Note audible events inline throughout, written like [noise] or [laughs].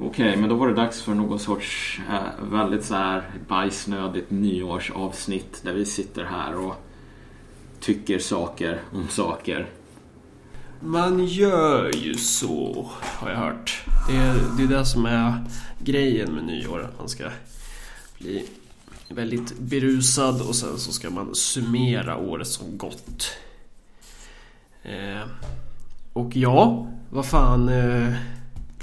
Okej, men då var det dags för någon sorts eh, väldigt så här bajsnödigt nyårsavsnitt där vi sitter här och tycker saker om saker. Man gör ju så, har jag hört. Det är, det är det som är grejen med nyår. Att man ska bli väldigt berusad och sen så ska man summera året som gått. Eh, och ja, vad fan. Eh,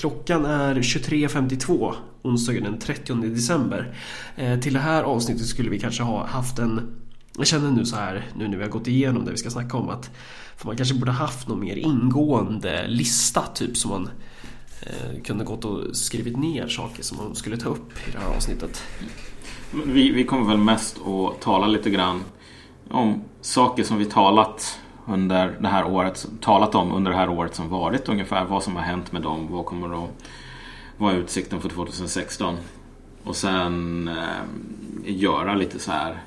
klockan är 23.52 onsdagen den 30 december. Eh, till det här avsnittet skulle vi kanske ha haft en jag känner nu så här, nu när vi har gått igenom det vi ska snacka om att för man kanske borde haft någon mer ingående lista typ som man eh, kunde gått och skrivit ner saker som man skulle ta upp i det här avsnittet. Vi, vi kommer väl mest att tala lite grann om saker som vi talat under det här året, talat om under det här året som varit ungefär. Vad som har hänt med dem, vad kommer att vara utsikten för 2016. Och sen eh, göra lite så här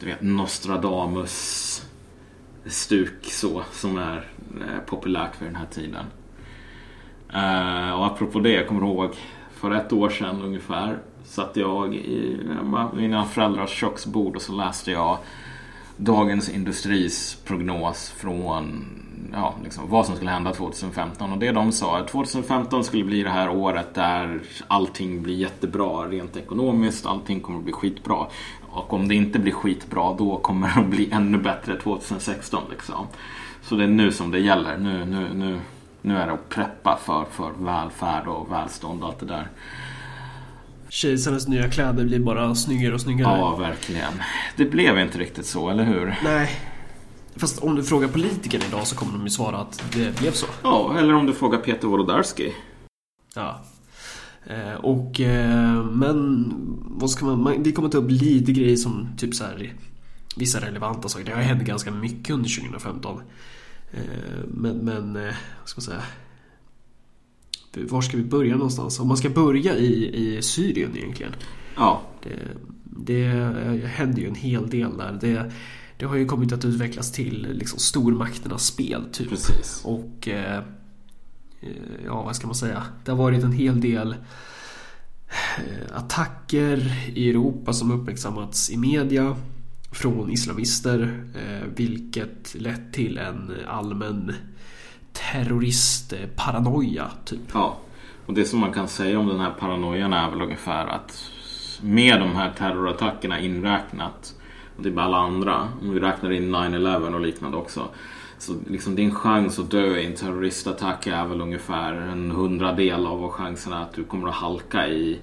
du vet, Nostradamus stuk så som är eh, populärt för den här tiden. Eh, och apropå det, jag kommer ihåg för ett år sedan ungefär satt jag i mina föräldrars köksbord och så läste jag Dagens Industris prognos från ja, liksom, vad som skulle hända 2015. Och det de sa är att 2015 skulle bli det här året där allting blir jättebra rent ekonomiskt. Allting kommer att bli skitbra. Och om det inte blir skitbra då kommer det att bli ännu bättre 2016. Liksom. Så det är nu som det gäller. Nu, nu, nu, nu är det att preppa för, för välfärd och välstånd och allt det där. Kejsarens nya kläder blir bara snyggare och snyggare. Ja, verkligen. Det blev inte riktigt så, eller hur? Nej. Fast om du frågar politikerna idag så kommer de ju svara att det blev så. Ja, eller om du frågar Peter Wolodarski. Ja. Eh, och, eh, men vad ska man, man, vi kommer ta upp lite grejer som typ så här vissa relevanta saker. Det har hänt ganska mycket under 2015. Eh, men, men vad ska man säga? Var ska vi börja någonstans? Om man ska börja i, i Syrien egentligen. Ja. Det, det händer ju en hel del där. Det, det har ju kommit att utvecklas till liksom stormakternas spel typ. Precis. Och eh, ja, vad ska man säga? Det har varit en hel del eh, attacker i Europa som uppmärksammats i media från islamister. Eh, vilket lett till en allmän terroristparanoia typ. Ja, och det som man kan säga om den här paranoian är väl ungefär att med de här terrorattackerna inräknat och typ alla andra, om vi räknar in 9-11 och liknande också. Så liksom din chans att dö i en terroristattack är väl ungefär en hundradel av vad chansen är att du kommer att halka i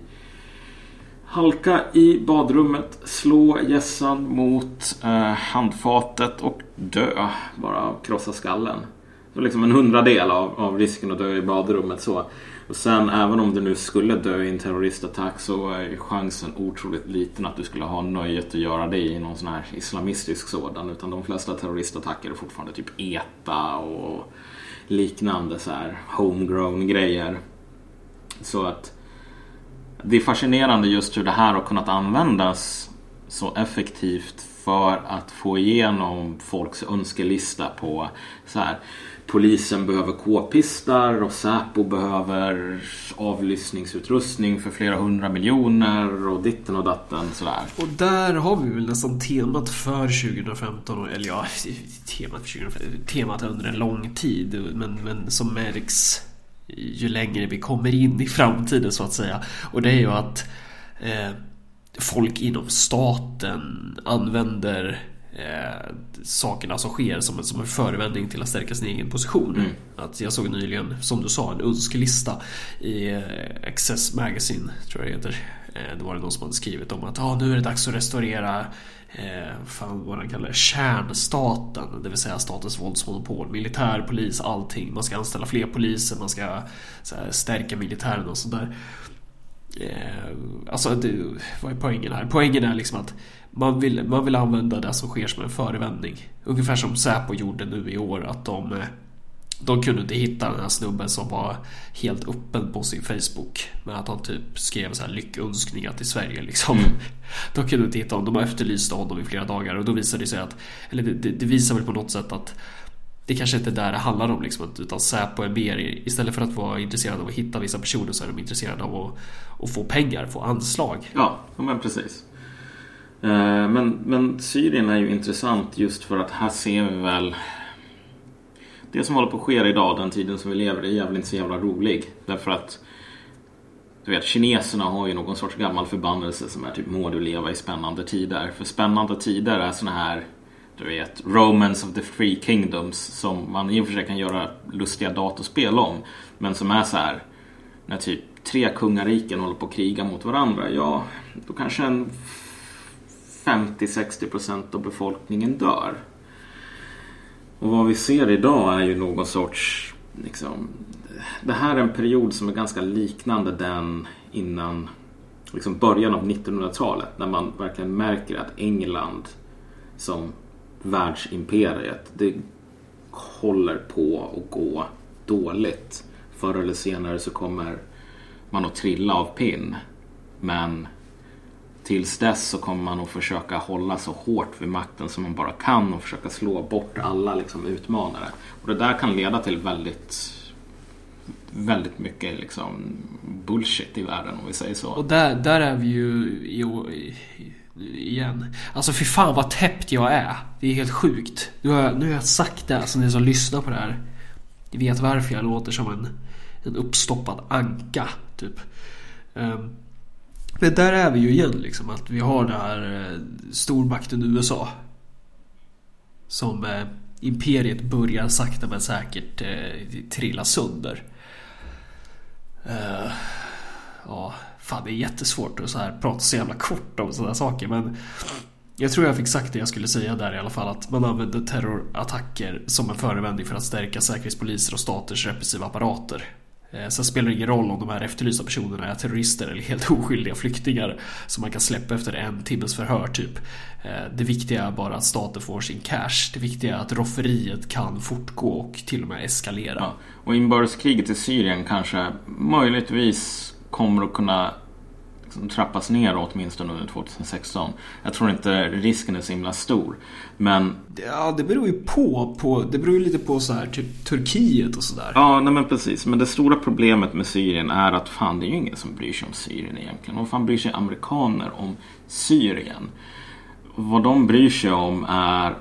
Halka i badrummet, slå gässan mot eh, handfatet och dö. Bara krossa skallen. Liksom en hundradel av, av risken att dö i badrummet. så. Och sen även om du nu skulle dö i en terroristattack så är chansen otroligt liten att du skulle ha nöjet att göra det i någon sån här islamistisk sådan. Utan de flesta terroristattacker är fortfarande typ ETA och liknande så här homegrown grejer. Så att det är fascinerande just hur det här har kunnat användas så effektivt för att få igenom folks önskelista på så här polisen behöver k-pistar och Säpo behöver avlyssningsutrustning för flera hundra miljoner och ditten och datten sådär. Och där har vi väl nästan temat för 2015, eller ja, temat för 2015, temat under en lång tid men, men som märks ju längre vi kommer in i framtiden så att säga. Och det är ju att eh, folk inom staten använder eh, sakerna som sker som, som en förevändning till att stärka sin egen position. Mm. Att jag såg nyligen, som du sa, en önskelista i eh, Access Magazine, tror jag det heter. Eh, det var det någon som hade skrivit om att ah, nu är det dags att restaurera eh, fan vad han kallar det, kärnstaten. Det vill säga statens våldsmonopol. Militär, polis, allting. Man ska anställa fler poliser, man ska här, stärka militären och sådär. Eh, alltså, det, vad är poängen här? Poängen är liksom att man vill, man vill använda det som sker som en förevändning. Ungefär som Säpo gjorde nu i år. Att de, eh, de kunde inte hitta den här snubben som var helt öppen på sin Facebook. Med att han typ skrev så här lyckönskningar till Sverige liksom. Mm. [laughs] De kunde inte hitta honom. De efterlyste honom i flera dagar. Och då visade det sig att... Eller det, det visar väl på något sätt att det kanske inte är där det handlar om liksom, utan Säpo är mer istället för att vara intresserad av att hitta vissa personer så är de intresserade av att, att få pengar, få anslag. Ja, men precis. Eh, men, men Syrien är ju intressant just för att här ser vi väl det som håller på att ske idag, den tiden som vi lever i, är väl inte så jävla rolig. Därför att du vet, kineserna har ju någon sorts gammal förbannelse som är typ må du leva i spännande tider. För spännande tider är såna här du vet, Romance of the free Kingdoms som man i och för sig kan göra lustiga datorspel om. Men som är så här när typ tre kungariken håller på att kriga mot varandra. Ja, då kanske en 50-60% av befolkningen dör. Och vad vi ser idag är ju någon sorts liksom, det här är en period som är ganska liknande den innan liksom början av 1900-talet när man verkligen märker att England som världsimperiet det håller på att gå dåligt. Förr eller senare så kommer man att trilla av pinn. Men tills dess så kommer man att försöka hålla så hårt vid makten som man bara kan och försöka slå bort alla liksom utmanare. Och det där kan leda till väldigt väldigt mycket liksom bullshit i världen om vi säger så. Och där, där är vi ju i, igen. Alltså för fan vad täppt jag är. Det är helt sjukt. Nu har jag, nu har jag sagt det, alltså ni som lyssnar på det här. Ni vet varför jag låter som en, en uppstoppad anka, typ. Um, men där är vi ju igen liksom att vi har det här eh, stormakten USA. Som eh, imperiet börjar sakta men säkert eh, trilla sönder. Uh, ja, fan det är jättesvårt att så här prata så jävla kort om sådana saker men jag tror jag fick sagt det jag skulle säga där i alla fall att man använder terrorattacker som en förevändning för att stärka säkerhetspoliser och staters repressiva apparater. Eh, sen spelar det ingen roll om de här efterlysta personerna är terrorister eller helt [laughs] oskyldiga flyktingar som man kan släppa efter en timmes förhör typ. Eh, det viktiga är bara att staten får sin cash. Det viktiga är att rofferiet kan fortgå och till och med eskalera. Ja, och inbördeskriget i Syrien kanske möjligtvis kommer att kunna liksom trappas ner åtminstone under 2016. Jag tror inte risken är så himla stor. Men... Ja, det beror ju på. på det beror ju lite på så här, typ Turkiet och sådär. Ja, nej men precis. Men det stora problemet med Syrien är att fan, det är ju ingen som bryr sig om Syrien egentligen. Vad fan bryr sig amerikaner om Syrien? Vad de bryr sig om är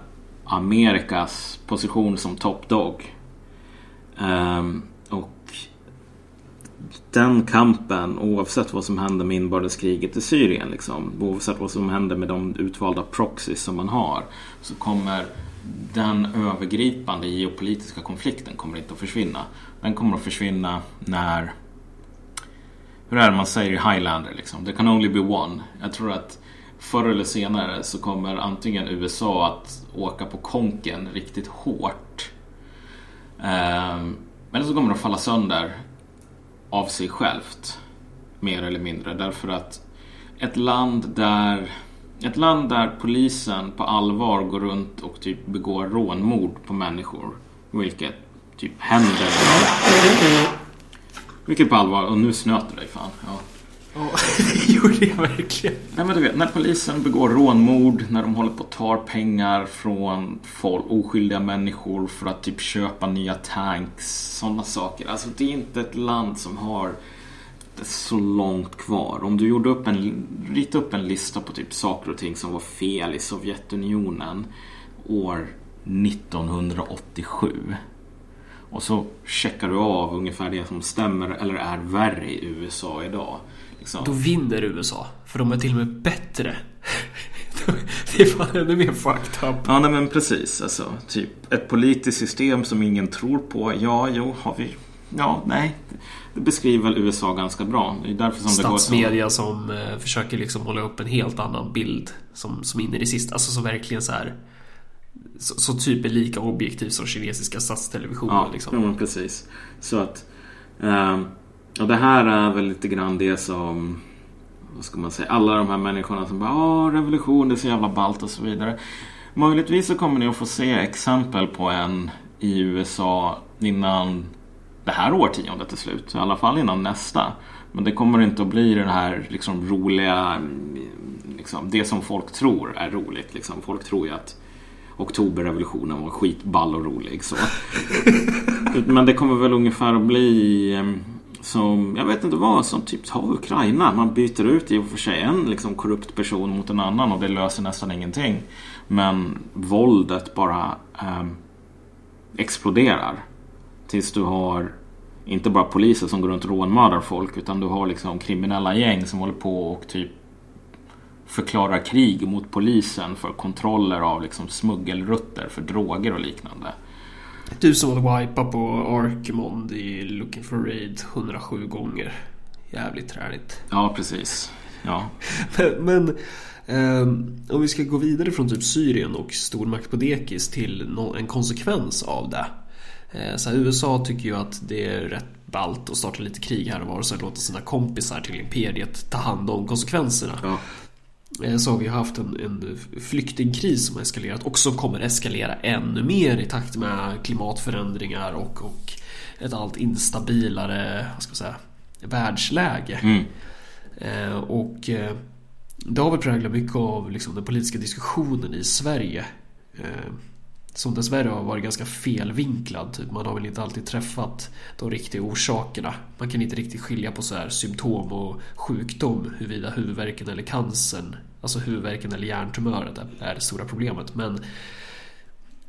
Amerikas position som top dog. Um, den kampen, oavsett vad som händer med inbördeskriget i Syrien, liksom, oavsett vad som händer med de utvalda proxies som man har, så kommer den övergripande geopolitiska konflikten kommer inte att försvinna. Den kommer att försvinna när... Hur är det man säger i Highlander liksom? There can only be one. Jag tror att förr eller senare så kommer antingen USA att åka på konken riktigt hårt. Eh, eller så kommer de att falla sönder av sig självt. Mer eller mindre. Därför att ett land där ett land där polisen på allvar går runt och typ begår rånmord på människor. Vilket typ händer. Vilket på allvar, och nu snöt du dig fan. Ja. Ja, [laughs] det gjorde jag verkligen. Nej men du vet, när polisen begår rånmord, när de håller på att ta pengar från folk, oskyldiga människor för att typ köpa nya tanks, sådana saker. Alltså det är inte ett land som har så långt kvar. Om du gjorde upp en, ritade upp en lista på typ saker och ting som var fel i Sovjetunionen år 1987. Och så checkar du av ungefär det som stämmer eller är värre i USA idag. Liksom. Då vinner USA. För de är till och med bättre. [laughs] det är fan ännu mer fucked up. Ja, nej, men precis. Alltså, typ ett politiskt system som ingen tror på. Ja, jo, har vi... Ja, nej. Det beskriver väl USA ganska bra. Det är därför som Statsmedia det går så... som eh, försöker liksom hålla upp en helt annan bild. Som, som in i det sista. Alltså som verkligen så här... Så, så typ är lika objektiv som kinesiska statstelevisionen. Ja, liksom. ja precis. Så att... Um... Och det här är väl lite grann det som vad ska man säga, alla de här människorna som bara Åh, revolution, det är så jävla ballt och så vidare. Möjligtvis så kommer ni att få se exempel på en i USA innan det här årtiondet är slut. I alla fall innan nästa. Men det kommer inte att bli den här liksom, roliga, liksom, det som folk tror är roligt. Liksom. Folk tror ju att oktoberrevolutionen var skitball och rolig. Så. [laughs] Men det kommer väl ungefär att bli ehm, som, jag vet inte vad, som typ ta Ukraina. Man byter ut i och för sig en liksom, korrupt person mot en annan och det löser nästan ingenting. Men våldet bara eh, exploderar. Tills du har inte bara poliser som går runt och rånmördar folk utan du har liksom kriminella gäng som håller på och typ förklarar krig mot polisen för kontroller av liksom smuggelrutter för droger och liknande. Du som att wipa på Arkemond i Looking for Raid 107 gånger. Jävligt träligt. Ja, precis. Ja. [laughs] men, um, om vi ska gå vidare från typ Syrien och stormakt på dekis till en konsekvens av det. Eh, så här, USA tycker ju att det är rätt ballt att starta lite krig här och var och sen låta sina kompisar till imperiet ta hand om konsekvenserna. Ja. Eh, så har vi haft en, en flyktingkris som har eskalerat och som kommer eskalera ännu mer i takt med klimatförändringar och, och ett allt instabilare vad ska man säga, världsläge. Mm. Eh, och eh, det har väl präglat mycket av liksom, den politiska diskussionen i Sverige. Eh, som dessvärre har varit ganska felvinklad. Typ. Man har väl inte alltid träffat de riktiga orsakerna. Man kan inte riktigt skilja på så här symptom och sjukdom. Huruvida huvudvärken eller cancern, alltså huvudvärken eller hjärntumöret är det stora problemet. Men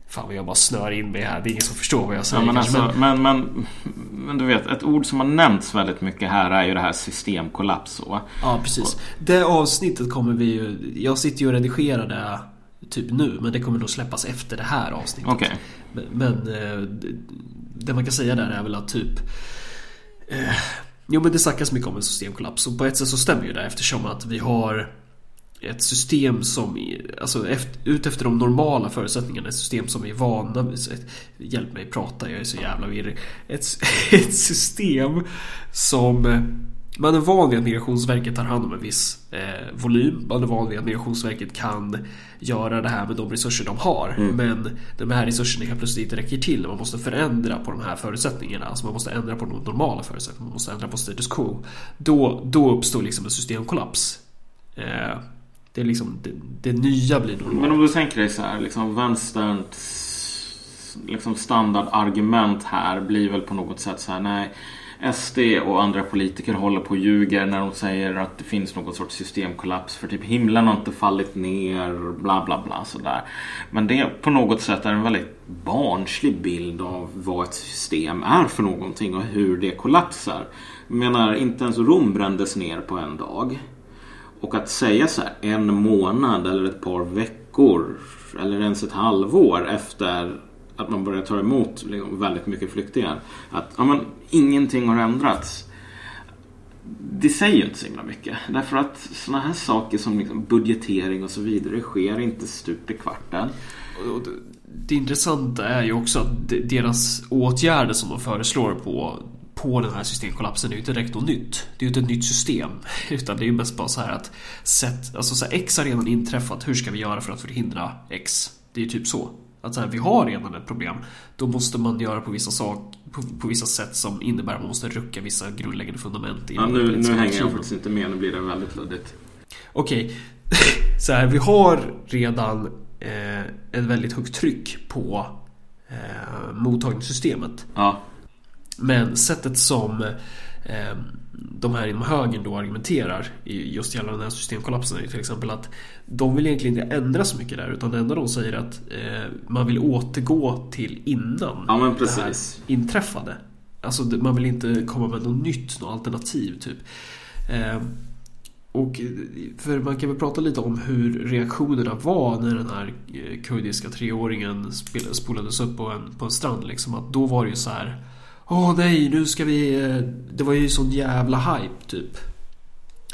Fan vad jag bara snör in mig här. Det är ingen som förstår vad jag säger. Ja, men, alltså, men, men, men, du vet, ett ord som har nämnts väldigt mycket här är ju det här systemkollaps. Så. Ja, precis. Det avsnittet kommer vi ju... Jag sitter ju och redigerar det typ nu, men det kommer nog släppas efter det här avsnittet. Okay. Men, men eh, det man kan säga där är väl att typ eh, Jo men det snackas mycket om en systemkollaps och på ett sätt så stämmer ju det eftersom att vi har ett system som, alltså efter, ut efter de normala förutsättningarna, ett system som vi är vana vid. Hjälp mig prata, jag är så jävla virrig. Ett, [laughs] ett system som man är van vid att Migrationsverket tar hand om en viss eh, volym. Man är van vid att Migrationsverket kan göra det här med de resurser de har. Mm. Men de här resurserna kan plötsligt inte räcker till. Man måste förändra på de här förutsättningarna. Alltså man måste ändra på de normala förutsättningarna. Man måste ändra på status quo. Då, då uppstår liksom en systemkollaps. Eh, det är liksom det, det nya blir normalt. Men om du tänker dig så här, liksom vänsterns liksom standardargument här blir väl på något sätt så här, nej SD och andra politiker håller på och ljuger när de säger att det finns någon sorts systemkollaps för typ himlen har inte fallit ner, bla bla bla sådär. Men det på något sätt är en väldigt barnslig bild av vad ett system är för någonting och hur det kollapsar. Jag menar, inte ens Rom brändes ner på en dag. Och att säga så här en månad eller ett par veckor eller ens ett halvår efter att man börjar ta emot liksom, väldigt mycket flyktingar. Att ja, men, ingenting har ändrats. Det säger ju inte så himla mycket. Därför att sådana här saker som liksom budgetering och så vidare sker inte stup i kvarten. Det intressanta är ju också att deras åtgärder som de föreslår på på den här systemkollapsen är ju inte direkt något nytt. Det är ju inte ett nytt system. [laughs] Utan det är ju mest bara så här att sätt, alltså så här, X har redan inträffat. Hur ska vi göra för att förhindra X? Det är ju typ så. Att så här, vi har redan ett problem. Då måste man göra på vissa, sak, på, på vissa sätt som innebär att man måste rucka vissa grundläggande fundament. Ja, nu, nu hänger jag faktiskt inte med. Nu blir det väldigt luddigt. Okej. Okay. [laughs] så här, vi har redan eh, ett väldigt högt tryck på eh, mottagningssystemet. Ja. Men sättet som eh, de här inom högern då argumenterar just gällande den här systemkollapsen är till exempel att de vill egentligen inte ändra så mycket där utan det enda de säger är att eh, man vill återgå till innan ja, det här inträffade. Alltså man vill inte komma med något nytt, något alternativ typ. Eh, och för man kan väl prata lite om hur reaktionerna var när den här eh, kurdiska treåringen spolades upp på en, på en strand. Liksom. Att då var det ju så här Åh nej, nu ska vi... Eh, det var ju sån jävla hype typ.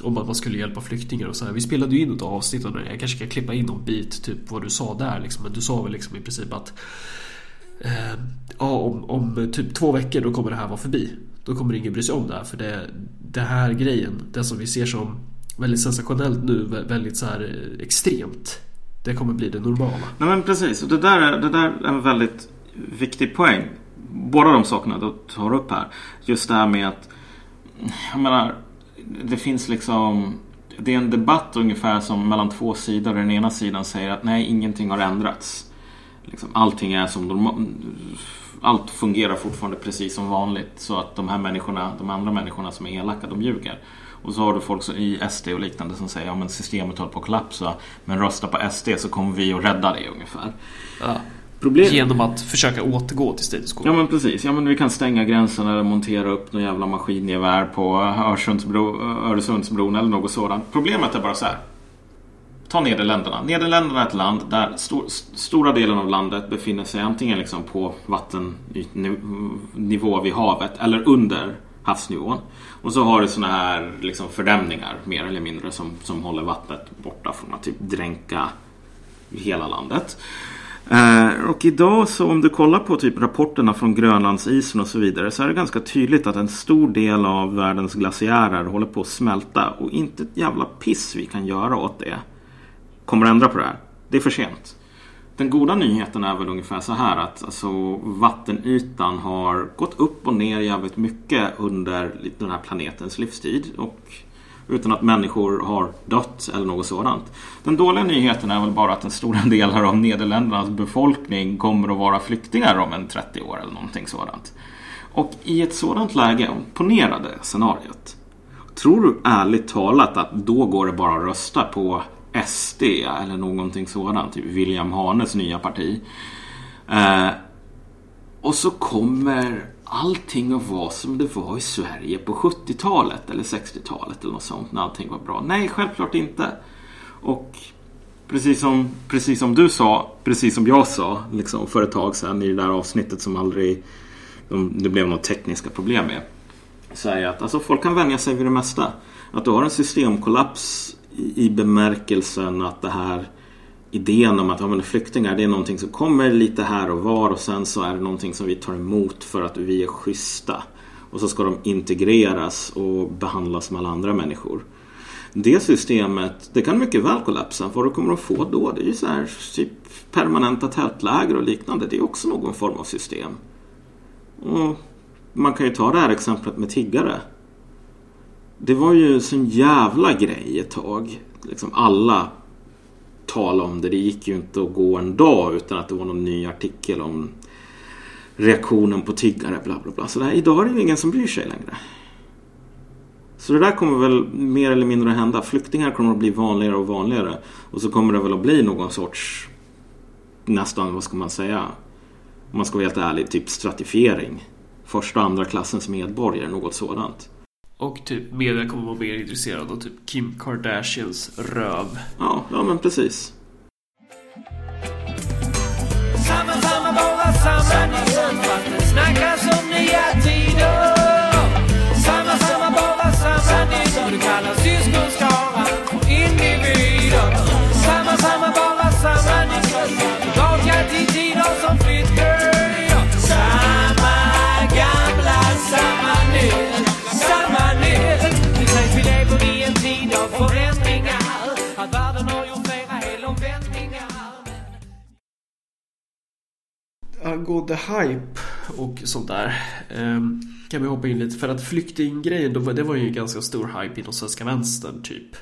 Om att man skulle hjälpa flyktingar och så här. Vi spelade ju in ett avsnitt och det. Jag kanske kan klippa in någon bit, typ vad du sa där liksom. Men du sa väl liksom i princip att... Eh, ja, om, om typ två veckor då kommer det här vara förbi. Då kommer ingen bry sig om det här. För det, det här grejen, det som vi ser som väldigt sensationellt nu, väldigt så här eh, extremt. Det kommer bli det normala. Nej men precis, och det där är, det där är en väldigt viktig poäng båda de sakerna du tar upp här. Just det här med att, jag menar, det finns liksom det är en debatt ungefär som mellan två sidor. Den ena sidan säger att nej, ingenting har ändrats. Liksom, allting är som normalt. Allt fungerar fortfarande precis som vanligt. Så att de här människorna, de andra människorna som är elaka, de ljuger. Och så har du folk i SD och liknande som säger ja systemet håller på att kollapsa. Men rösta på SD så kommer vi att rädda det ungefär. Ja. Problem... Genom att försöka återgå till status quo. Ja men precis. Ja men vi kan stänga gränsen eller montera upp någon jävla maskingevär på Öresundsbro, Öresundsbron eller något sådant. Problemet är bara så här. Ta Nederländerna. Nederländerna är ett land där stor, stora delen av landet befinner sig antingen liksom på vattennivå vid havet eller under havsnivån. Och så har du såna här liksom fördämningar mer eller mindre som, som håller vattnet borta från att typ dränka hela landet. Eh, och idag så om du kollar på typ rapporterna från Grönlandsisen och så vidare så är det ganska tydligt att en stor del av världens glaciärer håller på att smälta och inte ett jävla piss vi kan göra åt det kommer ändra på det här. Det är för sent. Den goda nyheten är väl ungefär så här att alltså, vattenytan har gått upp och ner jävligt mycket under den här planetens livstid. Och utan att människor har dött eller något sådant. Den dåliga nyheten är väl bara att en stor [laughs] del av Nederländernas befolkning kommer att vara flyktingar om en 30 år eller någonting sådant. Och i ett sådant läge, ponera det scenariot. Tror du ärligt talat att då går det bara att rösta på SD eller någonting sådant. Typ William Hanes nya parti. Eh, och så kommer allting att vara som det var i Sverige på 70-talet eller 60-talet eller något sånt när allting var bra. Nej, självklart inte. Och precis som, precis som du sa, precis som jag sa liksom för ett tag sedan i det där avsnittet som aldrig det blev några tekniska problem med. Så är att alltså, folk kan vänja sig vid det mesta. Att du har en systemkollaps i bemärkelsen att det här idén om att ja, men flyktingar det är någonting som kommer lite här och var och sen så är det någonting som vi tar emot för att vi är schyssta. Och så ska de integreras och behandlas som alla andra människor. Det systemet, det kan mycket väl kollapsa. Vad du kommer att få då, det är ju så här typ permanenta tältläger och liknande. Det är också någon form av system. Och man kan ju ta det här exemplet med tiggare. Det var ju en sån jävla grej ett tag. Liksom alla tala om det. Det gick ju inte att gå en dag utan att det var någon ny artikel om reaktionen på tiggare. Bla bla bla. Så där, idag är det ju ingen som bryr sig längre. Så det där kommer väl mer eller mindre att hända. Flyktingar kommer att bli vanligare och vanligare. Och så kommer det väl att bli någon sorts nästan, vad ska man säga? Om man ska vara helt ärlig, typ stratifiering. Första och andra klassens medborgare, något sådant. Och typ media kommer vara mer intresserad av typ Kim Kardashians röv. Ja, ja men precis. Samma, samma, bara samma det snackas om nya tider. Angående hype och sånt där ehm, kan vi hoppa in lite för att flyktinggrejen det var ju en ganska stor hype inom svenska vänstern typ.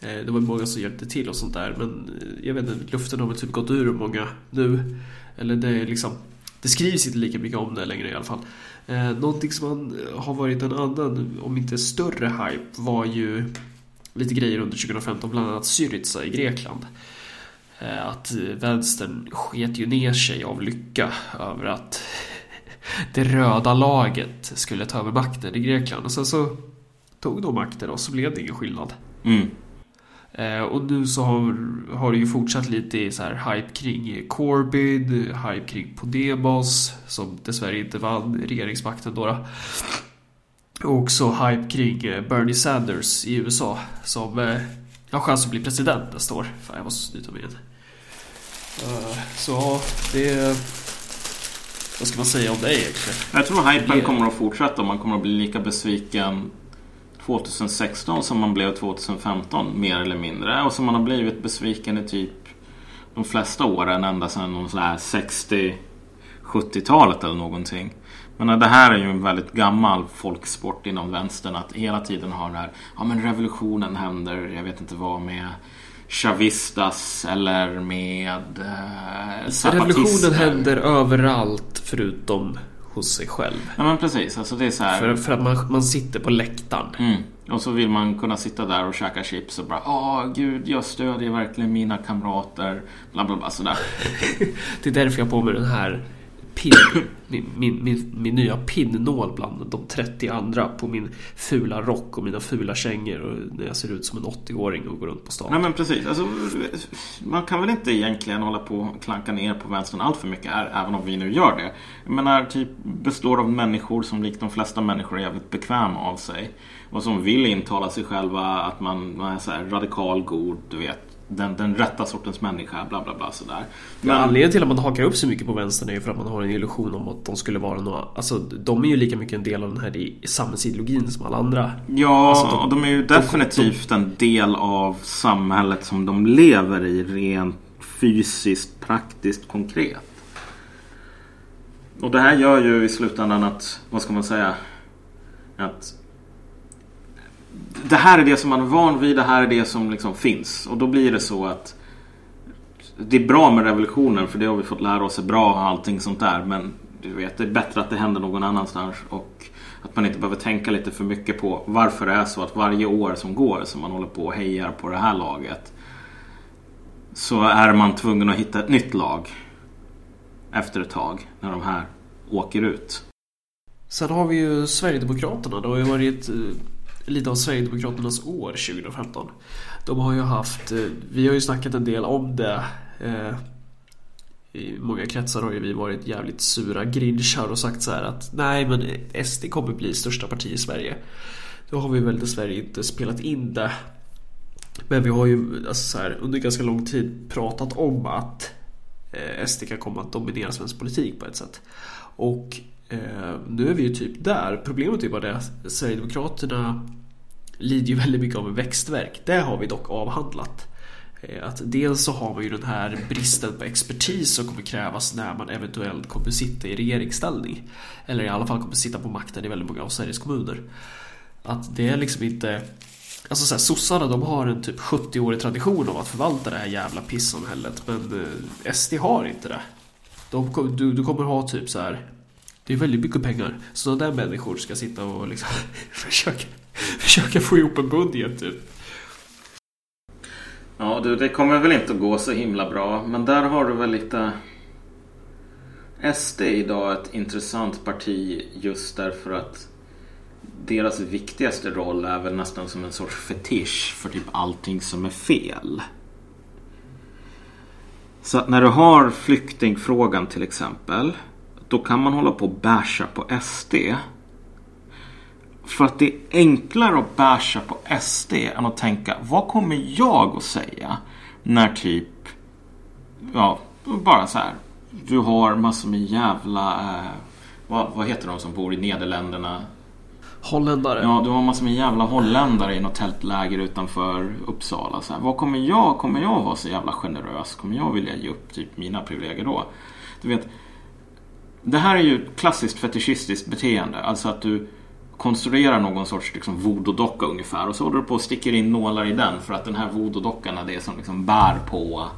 Eh, det var många som hjälpte till och sånt där men eh, jag vet inte, luften har väl typ gått ur många nu. Eller det är liksom det skrivs inte lika mycket om det längre i alla fall. Eh, någonting som eh, har varit en annan, om inte större hype var ju lite grejer under 2015, bland annat Syriza i Grekland. Eh, att vänstern sket ju ner sig av lycka över att [laughs] det röda laget skulle ta över makten i Grekland. Och sen så tog de makten och så blev det ingen skillnad. Mm. Eh, och nu så har, har det ju fortsatt lite i så här hype kring Corbyn, hype kring Podemos som dessvärre inte vann regeringsmakten då. Och också hype kring eh, Bernie Sanders i USA som har chans att bli president nästa år. Fan, jag måste sluta med det. Eh, så det... Vad ska man säga om det egentligen? Jag tror hypen kommer att fortsätta och man kommer att bli lika besviken 2016 som man blev 2015 mer eller mindre. Och som man har blivit besviken i typ de flesta åren ända sedan någon sån här 60 70-talet eller någonting. Men det här är ju en väldigt gammal folksport inom vänstern att hela tiden ha det här, ja men revolutionen händer, jag vet inte vad med chavistas eller med eh, Revolutionen händer överallt förutom hos sig själv. Ja men precis, alltså det är så här. För, för att man, man sitter på läktaren. Mm. Och så vill man kunna sitta där och käka chips och bara Åh gud, jag stödjer verkligen mina kamrater. Bla bla bla sådär. [laughs] Det är därför jag har på mig den här pin, min, min, min, min nya pinnål bland de 30 andra på min fula rock och mina fula kängor och när jag ser ut som en 80-åring och går runt på stan. Nej men precis. Alltså, man kan väl inte egentligen hålla på och klanka ner på vänstern allt för mycket här, även om vi nu gör det. Jag menar, typ består av människor som likt de flesta människor är jävligt bekväma av sig. Och som vill intala sig själva att man, man är så här radikal, god, du vet. Den, den rätta sortens människa, bla bla bla sådär. Men anledningen till att man hakar upp sig mycket på vänstern är ju för att man har en illusion om att de skulle vara några... Alltså de är ju lika mycket en del av den här i- samhällsideologin som alla andra. Ja, Alltså, de- och de är ju definitivt en del av samhället som de lever i rent fysiskt, praktiskt, konkret. Och det här gör ju i slutändan att, vad ska man säga, att det här är det som man är van vid, det här är det som liksom finns. Och då blir det så att det är bra med revolutionen för det har vi fått lära oss är bra och allting sånt där. Men du vet, det är bättre att det händer någon annanstans och att man inte behöver tänka lite för mycket på varför det är så att varje år som går som man håller på och hejar på det här laget så är man tvungen att hitta ett nytt lag efter ett tag när de här åker ut. Sen har vi ju Sverigedemokraterna. Det har ju varit eh, lite av Sverigedemokraternas år 2015. De har ju haft, eh, vi har ju snackat en del om det. Eh, I många kretsar har ju vi varit jävligt sura grinchar och sagt så här att nej men SD kommer bli största parti i Sverige. Då har vi väl dessvärre inte spelat in det. Men vi har ju alltså så här, under ganska lång tid pratat om att eh, SD kan komma att dominera svensk politik på ett sätt. Och eh, nu är vi ju typ där. Problemet är bara det att Sverigedemokraterna lider ju väldigt mycket av en växtverk. Det har vi dock avhandlat. Eh, att dels så har man ju den här bristen på expertis som kommer krävas när man eventuellt kommer sitta i regeringsställning. Eller i alla fall kommer sitta på makten i väldigt många av Sveriges kommuner. Att det är liksom inte... Alltså såhär, sossarna de har en typ 70-årig tradition av att förvalta det här jävla pissamhället. Men eh, SD har inte det. De, du, du kommer ha typ så här. Det är väldigt mycket pengar. Sådana där människor ska sitta och liksom [laughs] försöka, [laughs] försöka få ihop en budget typ. Ja du, det kommer väl inte att gå så himla bra. Men där har du väl lite... SD är idag ett intressant parti just därför att deras viktigaste roll är väl nästan som en sorts fetisch för typ allting som är fel. Så att när du har flyktingfrågan till exempel. Då kan man hålla på och basha på SD. För att det är enklare att basha på SD än att tänka vad kommer jag att säga när typ ja, bara så här. Du har massor med jävla eh, vad, vad heter de som bor i Nederländerna? Holländare. Ja, du har massor med jävla holländare i något tältläger utanför Uppsala. Så här, vad kommer jag, kommer jag vara så jävla generös? Kommer jag vilja ge upp typ mina privilegier då? Du vet, det här är ju klassiskt fetischistiskt beteende. Alltså att du konstruerar någon sorts liksom, voodoo-docka ungefär och så håller du på och sticker in nålar i den för att den här voodoo-dockan är det som liksom bär på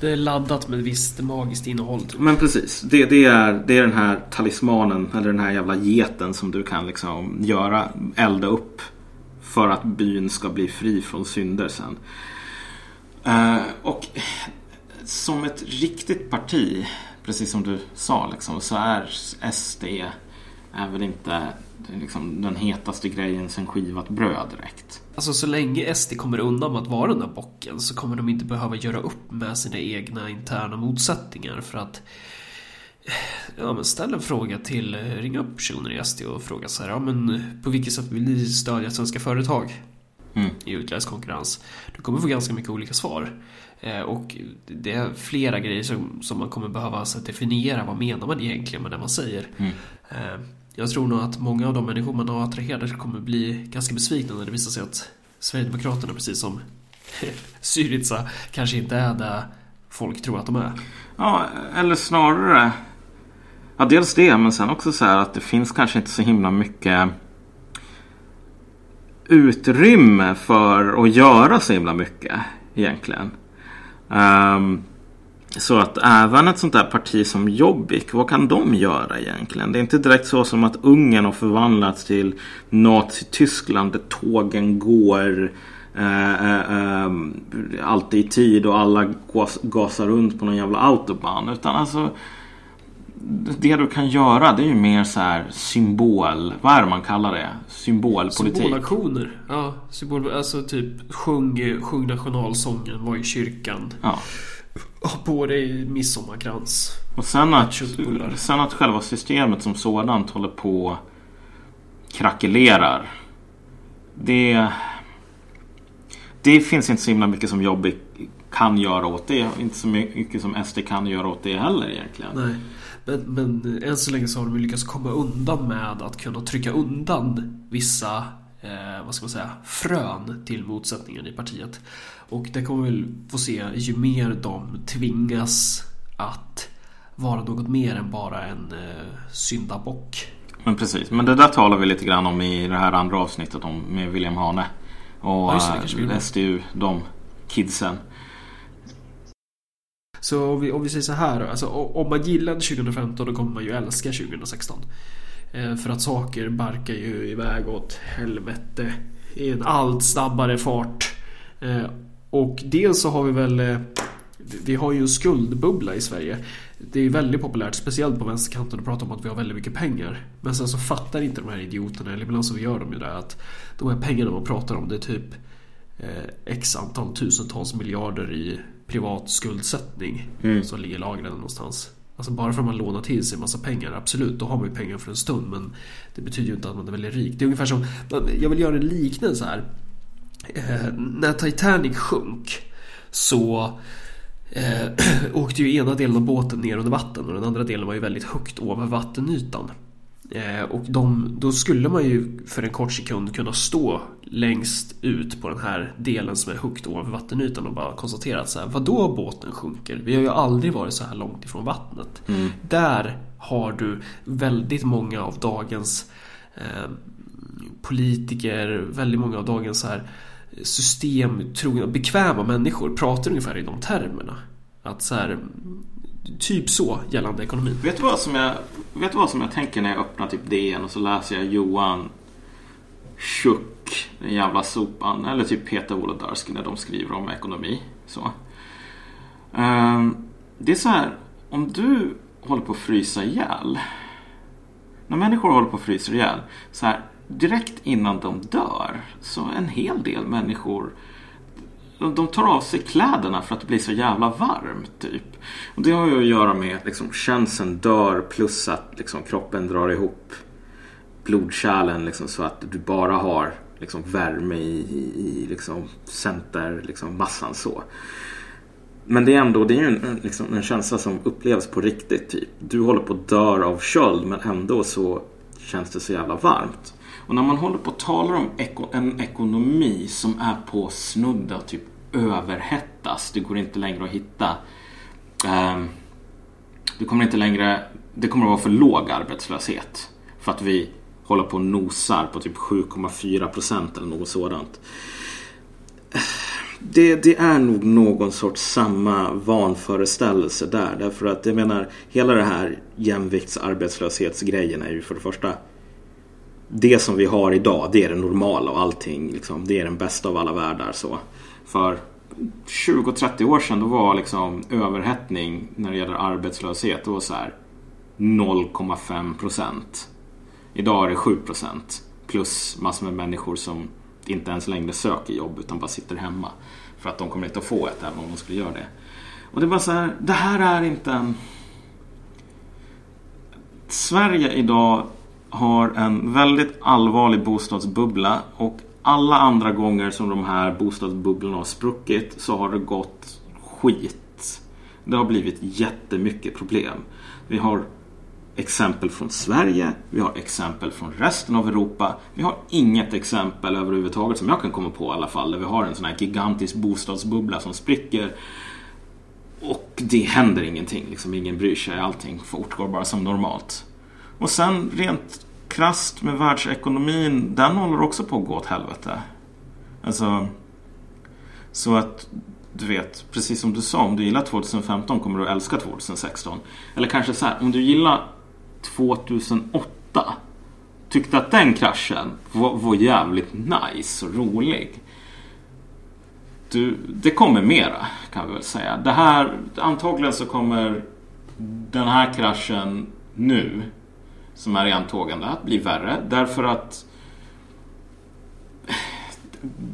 Det är laddat med ett visst magiskt innehåll. Typ. Men precis, det, det, är, det är den här talismanen eller den här jävla geten som du kan liksom göra, elda upp för att byn ska bli fri från synder sen. Eh, och som ett riktigt parti, precis som du sa, liksom, så är SD är väl inte liksom, den hetaste grejen sen skivat bröd direkt. Alltså så länge SD kommer undan med att vara den där bocken så kommer de inte behöva göra upp med sina egna interna motsättningar för att Ja men ställ en fråga till, ring upp personer i SD och fråga så här, ja men på vilket sätt vill ni stödja svenska företag? Mm. i utländsk konkurrens. Du kommer få ganska mycket olika svar. Eh, och det är flera grejer som, som man kommer behöva alltså, definiera. Vad menar man egentligen med det man säger? Mm. Eh, jag tror nog att många av de människor man har attraherat kommer bli ganska besvikna när det visar sig att Sverigedemokraterna, precis som [laughs] Syriza, kanske inte är där folk tror att de är. Ja, eller snarare Ja, dels det, men sen också så här att det finns kanske inte så himla mycket utrymme för att göra så himla mycket Egentligen. Um, så att även ett sånt där parti som Jobbik, vad kan de göra egentligen? Det är inte direkt så som att Ungern har förvandlats till Nazityskland där tågen går eh, eh, eh, alltid i tid och alla gas, gasar runt på någon jävla autobahn. Utan alltså det du kan göra det är ju mer så här symbol, vad är det man kallar det? Symbolpolitik. Symbolaktioner. Ja, symbol, alltså typ sjung, sjung nationalsången, var i kyrkan. Ja. [laughs] Ha på dig midsommarkrans. Och sen att, sen att själva systemet som sådant håller på krackelerar. Det, det finns inte så himla mycket som Jobbik kan göra åt det. Inte så mycket som SD kan göra åt det heller egentligen. Nej. Men, men än så länge så har de lyckats komma undan med att kunna trycka undan vissa eh, vad ska man säga, frön till motsättningen i partiet. Och det kommer vi få se ju mer de tvingas att vara något mer än bara en eh, syndabock. Men precis, men det där talar vi lite grann om i det här andra avsnittet om, med William Hane. Och Ja, det, eh. SDU, de kidsen. Så om vi, om vi säger så här, alltså, om man gillade 2015 då kommer man ju älska 2016. Eh, för att saker barkar ju iväg åt helvete i en allt snabbare fart. Eh, och dels så har vi väl eh, vi har ju en skuldbubbla i Sverige. Det är väldigt populärt, speciellt på vänsterkanten, att prata om att vi har väldigt mycket pengar. Men sen så fattar inte de här idioterna, eller ibland så gör de ju det, att de här pengarna man pratar om det är typ eh, x antal tusentals miljarder i privat skuldsättning som ligger lagrade någonstans. Alltså bara för att man lånar till sig en massa pengar, absolut, då har man ju pengar för en stund men det betyder ju inte att man är väldigt rik. Det är ungefär som, jag vill göra en liknelse här. Eh, när Titanic sjönk så eh, [clears throat] åkte ju ena delen av båten ner under vatten och den andra delen var ju väldigt högt över vattenytan. Eh, och de, då skulle man ju för en kort sekund kunna stå längst ut på den här delen som är högt ovanför vattenytan och bara konstatera att så här, vadå båten sjunker? Vi har ju aldrig varit så här långt ifrån vattnet. Där har du väldigt många av dagens eh, politiker, väldigt många av dagens så här systemtrogna, bekväma människor pratar ungefär i de termerna. Att så här, typ så gällande ekonomin. Vet du, vad som jag, vet du vad som jag tänker när jag öppnar typ DN och så läser jag Johan Schuck, den jävla sopan, eller typ Peter Wolodarski när de skriver om ekonomi. Så. Ehm, det är så här, om du håller på att frysa ihjäl. När människor håller på att frysa ihjäl, så här, direkt innan de dör, så en hel del människor de, tar av sig kläderna för att det blir så jävla varmt typ. Och det har ju att göra med att liksom, känseln dör plus att liksom, kroppen drar ihop blodkärlen liksom, så att du bara har liksom, värme i, i, i liksom, center, liksom, massan så. Men det är ändå det är ju en, en, liksom, en känsla som upplevs på riktigt. Typ. Du håller på att dö av köld men ändå så känns det så jävla varmt. Och när man håller på och talar om eko, en ekonomi som är på snudda typ överhettas. Det går inte längre att hitta. ehm, det kommer inte längre. Det kommer att vara för låg arbetslöshet. För att vi håller på och nosar på typ 7,4 procent eller något sådant. Det, det är nog någon sorts samma vanföreställelse där. Därför att jag menar, hela det här jämviktsarbetslöshetsgrejen är ju för det första det som vi har idag, det är det normala och allting. Liksom, det är den bästa av alla världar. Så. För 20-30 år sedan då var liksom överhettning när det gäller arbetslöshet, det var så här 0,5 procent. Idag är det 7 procent. Plus massor med människor som inte ens längre söker jobb utan bara sitter hemma. För att de kommer inte att få ett även om de skulle göra det. Och det är bara så här, det här är inte en... Sverige idag har en väldigt allvarlig bostadsbubbla och alla andra gånger som de här bostadsbubblorna har spruckit så har det gått skit. Det har blivit jättemycket problem. Vi har exempel från Sverige, vi har exempel från resten av Europa. Vi har inget exempel överhuvudtaget som jag kan komma på i alla fall där vi har en sån här gigantisk bostadsbubbla som spricker och det händer ingenting. Liksom, ingen bryr sig. Allting fortgår bara som normalt. Och sen rent krasst med världsekonomin, den håller också på att gå åt helvete. Alltså, så att du vet, precis som du sa, om du gillar 2015 kommer du att älska 2016. Eller kanske så här, om du gillar 2008 tyckte att den kraschen var, var jävligt nice och rolig. Du, det kommer mera kan vi väl säga. Det här, antagligen så kommer den här kraschen nu som är i antågande att bli värre. Därför att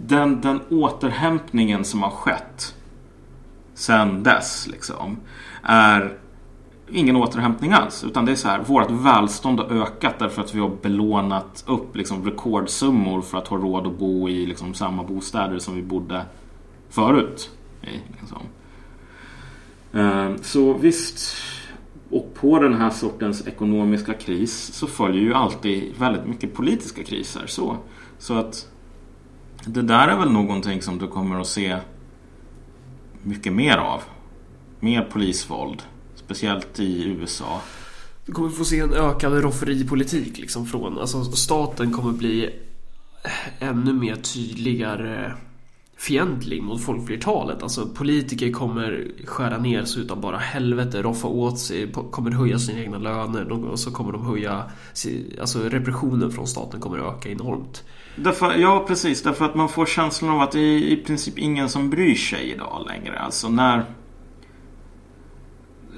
den, den återhämtningen som har skett sen dess liksom är ingen återhämtning alls. Utan det är så här, vårt välstånd har ökat därför att vi har belånat upp liksom, rekordsummor för att ha råd att bo i liksom, samma bostäder som vi bodde förut. I, liksom. Ehm, så visst, och på den här sortens ekonomiska kris så följer ju alltid väldigt mycket politiska kriser. Så, så att det där är väl någonting som du kommer att se mycket mer av. Mer polisvåld. Speciellt i USA. Du kommer få se en ökad rofferipolitik liksom från, alltså staten kommer bli ännu mer tydligare fientlig mot folkflertalet. Alltså politiker kommer skära ner så utan bara helvete, roffa åt sig, kommer höja sina egna löner och så kommer de höja, alltså repressionen från staten kommer öka enormt. Därför, ja, precis. Därför att man får känslan av att det är i princip ingen som bryr sig idag längre. Alltså när...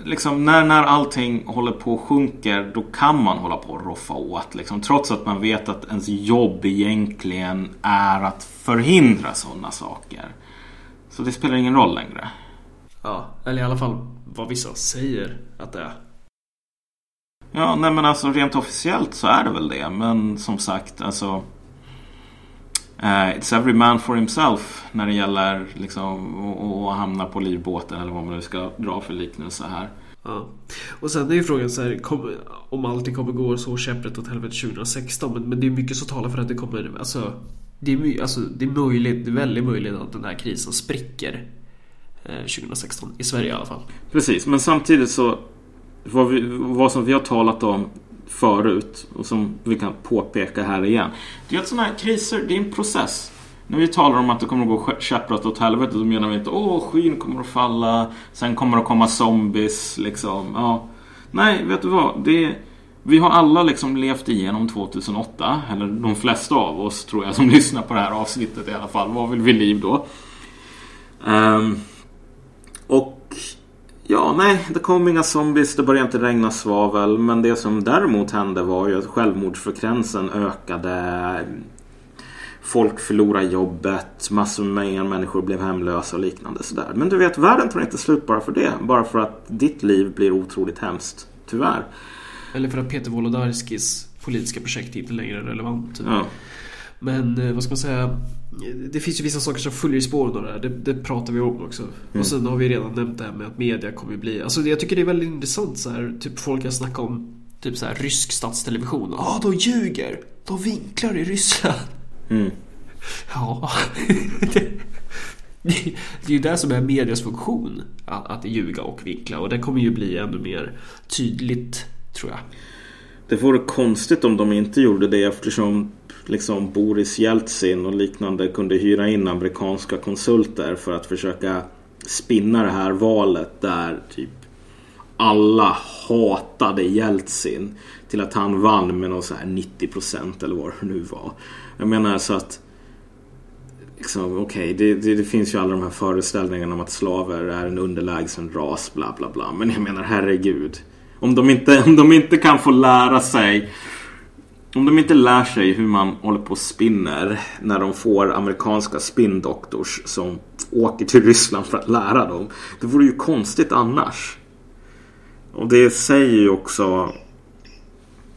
Liksom när, när allting håller på och sjunker då kan man hålla på och roffa åt. Liksom, trots att man vet att ens jobb egentligen är att förhindra sådana saker. Så det spelar ingen roll längre. Ja, eller i alla fall vad vissa säger att det är. Ja, nej men alltså rent officiellt så är det väl det. Men som sagt, alltså... Uh, it's every man for himself när det gäller liksom att hamna på livbåten eller vad man nu ska dra för liknelse här. Ja. Och sen är ju frågan så här, kom, om allting kommer gå så käpprätt åt helvete 2016. Men, men det är mycket som talar för att det kommer, alltså det är, my, alltså, det är möjligt, det är väldigt möjligt att den här krisen spricker eh, 2016. I Sverige i alla fall. Precis, men samtidigt så vad, vi, vad som vi har talat om förut och som vi kan påpeka här igen. Det är att sådana här kriser, det är en process. När vi talar om att det kommer att gå käpprätt åt helvete så menar vi inte åh skyn kommer att falla, sen kommer det att komma zombies liksom. Ja. Nej, vet du vad? Det vi har alla liksom levt igenom 2008, eller de flesta av oss tror jag som [laughs] lyssnar på det här avsnittet i alla fall, Vad vill vi liv då. Um, och ja, nej, det kom inga zombies, det började inte regna svavel, men det som däremot hände var ju att självmordsfrekvensen ökade. Folk förlorade jobbet, massor med människor blev hemlösa och liknande sådär. Men du vet, världen tar inte slut bara för det. Bara för att ditt liv blir otroligt hemskt. Tyvärr. Eller för att Peter Wolodarskis politiska projekt inte längre är relevant. Ja. Men eh, vad ska man säga? Det finns ju vissa saker som följer i spåren av det här. Det, det pratar vi om också. Mm. Och sen har vi redan nämnt det här med att media kommer bli... Alltså jag tycker det är väldigt intressant så här. Typ folk har snackat om typ så här rysk statstelevision. Ja, ah, de ljuger! De vinklar i Ryssland. Mm. [laughs] Ja. [laughs] det, det är ju det som är medias funktion. Att, att ljuga och vinkla. Och det kommer ju bli ännu mer tydligt, tror jag. Det vore konstigt om de inte gjorde det eftersom liksom Boris Jeltsin och liknande kunde hyra in amerikanska konsulter för att försöka spinna det här valet där typ alla hatade Jeltsin till att han vann med någon så här 90% eller vad det nu var. Jag menar så att liksom, okej, okay, det, det, det, finns ju alla de här föreställningarna om att slaver är en underlägsen ras, bla bla bla. Men jag menar, herregud. Om de inte, om de inte kan få lära sig om de inte lär sig hur man håller på och spinner när de får amerikanska spindoktors som åker till Ryssland för att lära dem. Det vore ju konstigt annars. Och det säger ju också...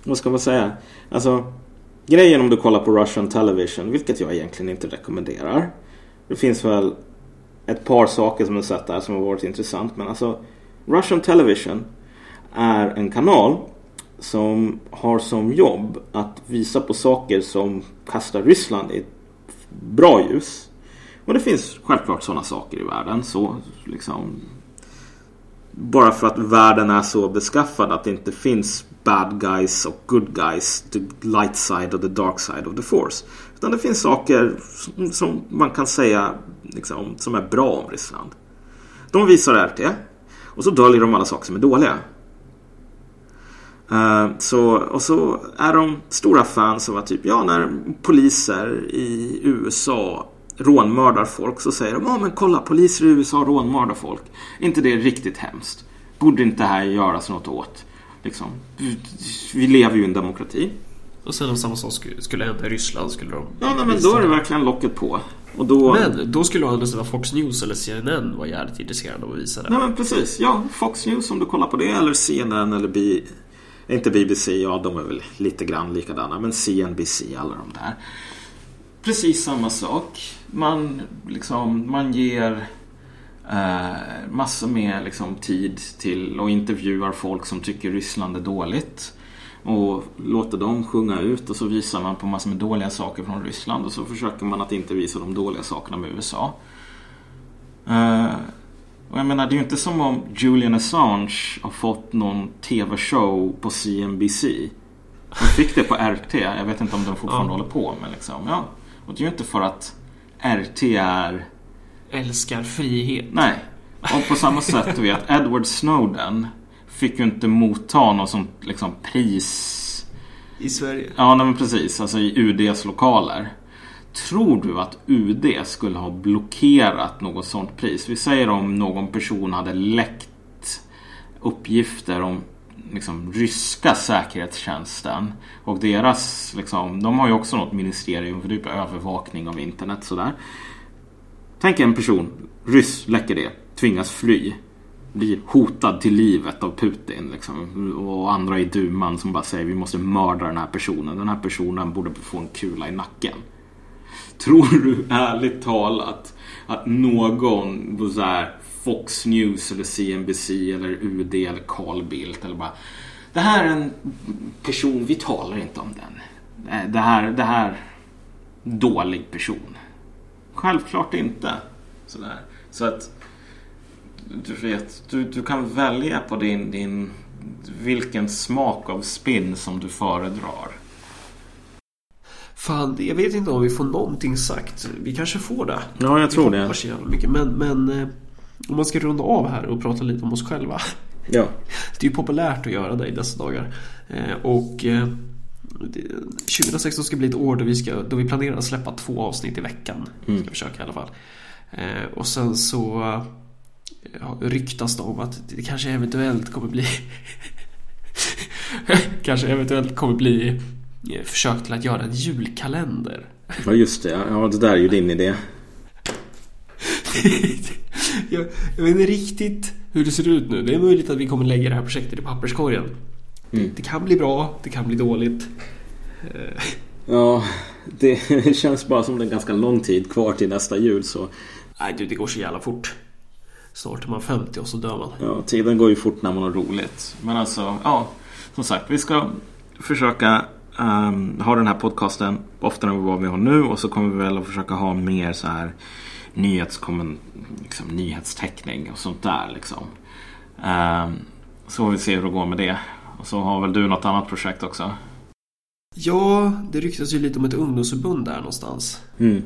Vad ska man säga? Alltså, grejen om du kollar på Russian Television, vilket jag egentligen inte rekommenderar. Det finns väl ett par saker som jag sett där som har varit intressant. Men alltså, Russian Television är en kanal som har som jobb att visa på saker som kastar Ryssland i ett bra ljus. Och det finns självklart sådana saker i världen. Så liksom bara för att världen är så beskaffad att det inte finns bad guys och good guys. The light side och the dark side of the force. Utan det finns saker som, som man kan säga liksom, som är bra om Ryssland. De visar RT och så döljer de alla saker som är dåliga. Eh, så, och så är de stora fans av att typ, ja, när poliser i USA rånmördar folk så säger de ja men kolla poliser i USA rånmördar folk. inte det riktigt hemskt? Borde inte det här göras något åt? Liksom. Vi lever ju i en demokrati. Och sen om samma sak skulle, skulle hända i Ryssland skulle de... Ja nej, men då är det verkligen locket på. Och då... Men då skulle å andra sidan Fox News eller CNN vara jävligt intresserade av att visa det. Nej men precis. Ja, Fox News om du kollar på det eller CNN eller B... Inte BBC, ja de är väl lite grann likadana. Men CNBC, alla de där. Precis samma sak. Man, liksom, man ger eh, massor med liksom, tid till och intervjuar folk som tycker Ryssland är dåligt. Och låter dem sjunga ut och så visar man på massor med dåliga saker från Ryssland och så försöker man att inte visa de dåliga sakerna med USA. Eh, och jag menar, det är ju inte som om Julian Assange har fått någon TV-show på CNBC. De fick det på RT. Jag vet inte om de fortfarande Ja. håller på med liksom. Ja. Och det är ju inte för att RT är... Älskar frihet. Nej. Och på samma sätt, vet, Edward Snowden fick ju inte motta något sånt liksom pris. I Sverige. Ja, nej, men precis. Alltså i UDs lokaler. Tror du att UD skulle ha blockerat något sånt pris? Vi säger om någon person hade läckt uppgifter om liksom, ryska säkerhetstjänsten och deras, liksom, de har ju också något ministerium för typ övervakning av internet sådär. Tänk en person, ryss, läcker det, tvingas fly. Blir hotad till livet av Putin liksom. och andra i duman som bara säger vi måste mörda den här personen. Den här personen borde få en kula i nacken. [laughs] Tror du ärligt talat att någon på så här Fox News eller CNBC eller UD eller Carl Bildt eller bara Det här är en person, vi talar inte om den. Eh, det här, det här dålig person. Självklart inte. Sådär. Så att du vet, du, du kan välja på din, din vilken smak av spinn som du föredrar. Fan, jag vet inte om vi får någonting sagt. Vi kanske får det. Ja, jag tror det. så jävla mycket. Men, men eh, om man ska runda av här och prata lite om oss själva. Ja. [laughs] Det är ju populärt att göra det i dessa dagar. Eh, och eh, det- 2016 ska bli ett år då vi, ska, då vi planerar att släppa två avsnitt i veckan. Ska vi försöka i alla fall. Eh, och sen så eh, ryktas det om att det kanske eventuellt kommer bli [laughs] Kanske eventuellt kommer bli eh, försök till att göra en julkalender. ja, just det. Ja, det där är ju din idé. [laughs] jag, jag vet inte riktigt hur det ser ut nu. Det är möjligt att vi kommer lägga det här projektet i papperskorgen. Mm. Det kan bli bra, det kan bli dåligt. Eh, [laughs] Ja, det [laughs] känns bara som det är ganska lång tid kvar till nästa jul så Nej du, det går så jävla fort. Snart är man 50 och så dör man. ja, tiden går ju fort när man har roligt. Men alltså, ja, som sagt, vi ska försöka ehm, ha den här podcasten oftare än vad vi har nu och så kommer vi väl att försöka ha mer så här nyhetskommen, liksom, nyhetstäckning och sånt där liksom. Ehm, så får vi se hur det går med det. Och så har väl du något annat projekt också? Ja, det ryktas ju lite om ett ungdomsförbund där någonstans. Mm.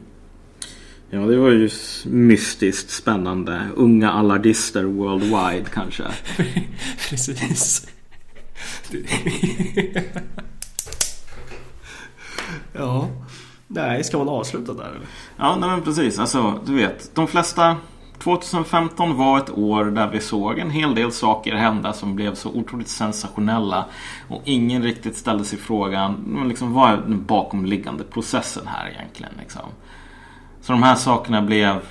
Ja, det var ju mystiskt spännande. Unga alardister worldwide kanske. [laughs] Precis. [laughs] Ja. Nej, ska man avsluta där eller? Ja, nej men precis. Alltså, du vet. De flesta... 2015 var ett år där vi såg en hel del saker hända som blev så otroligt sensationella. Och ingen riktigt ställde sig frågan, men liksom, vad är den bakomliggande processen här egentligen? Liksom? Så de här sakerna blev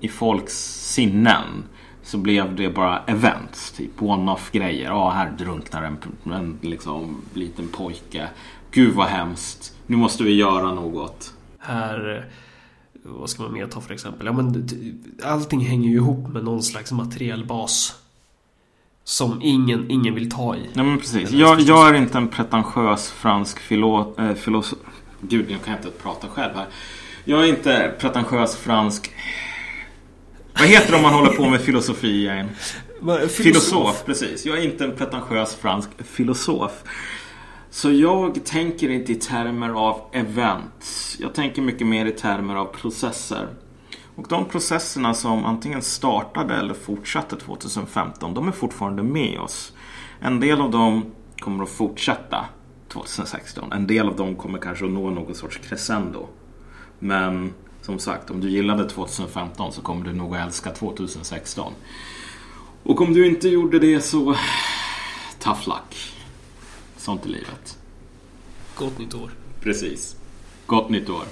i folks sinnen så blev det bara events, typ one-off grejer. Ja, här drunknar en, en liksom, liten pojke. Gud vad hemskt. Nu måste vi göra något. Här, eh, vad ska man mer ta för exempel? Ja, men allting hänger ju ihop med någon slags materiell bas. Som ingen, ingen vill ta i. Ja men precis. Jag, förstås. jag är inte en pretentiös fransk filo, äh, filosof... Gud, jag kan inte prata själv här. Jag är inte pretentiös fransk Vad heter det om man håller på med filosofi igen? [laughs] Va- Filosof, precis. Jag är inte en pretentiös fransk filosof. Så jag tänker inte i termer av events. Jag tänker mycket mer i termer av processer. Och de processerna som antingen startade eller fortsatte 2015, de är fortfarande med oss. En del av dem kommer att fortsätta 2016. En del av dem kommer kanske att nå någon sorts crescendo. Men som sagt, om du gillade 2015 så kommer du nog att älska 2016. Och om du inte gjorde det så... Tough luck. Sånt är livet. Gott nytt år. Precis. Gott nytt år.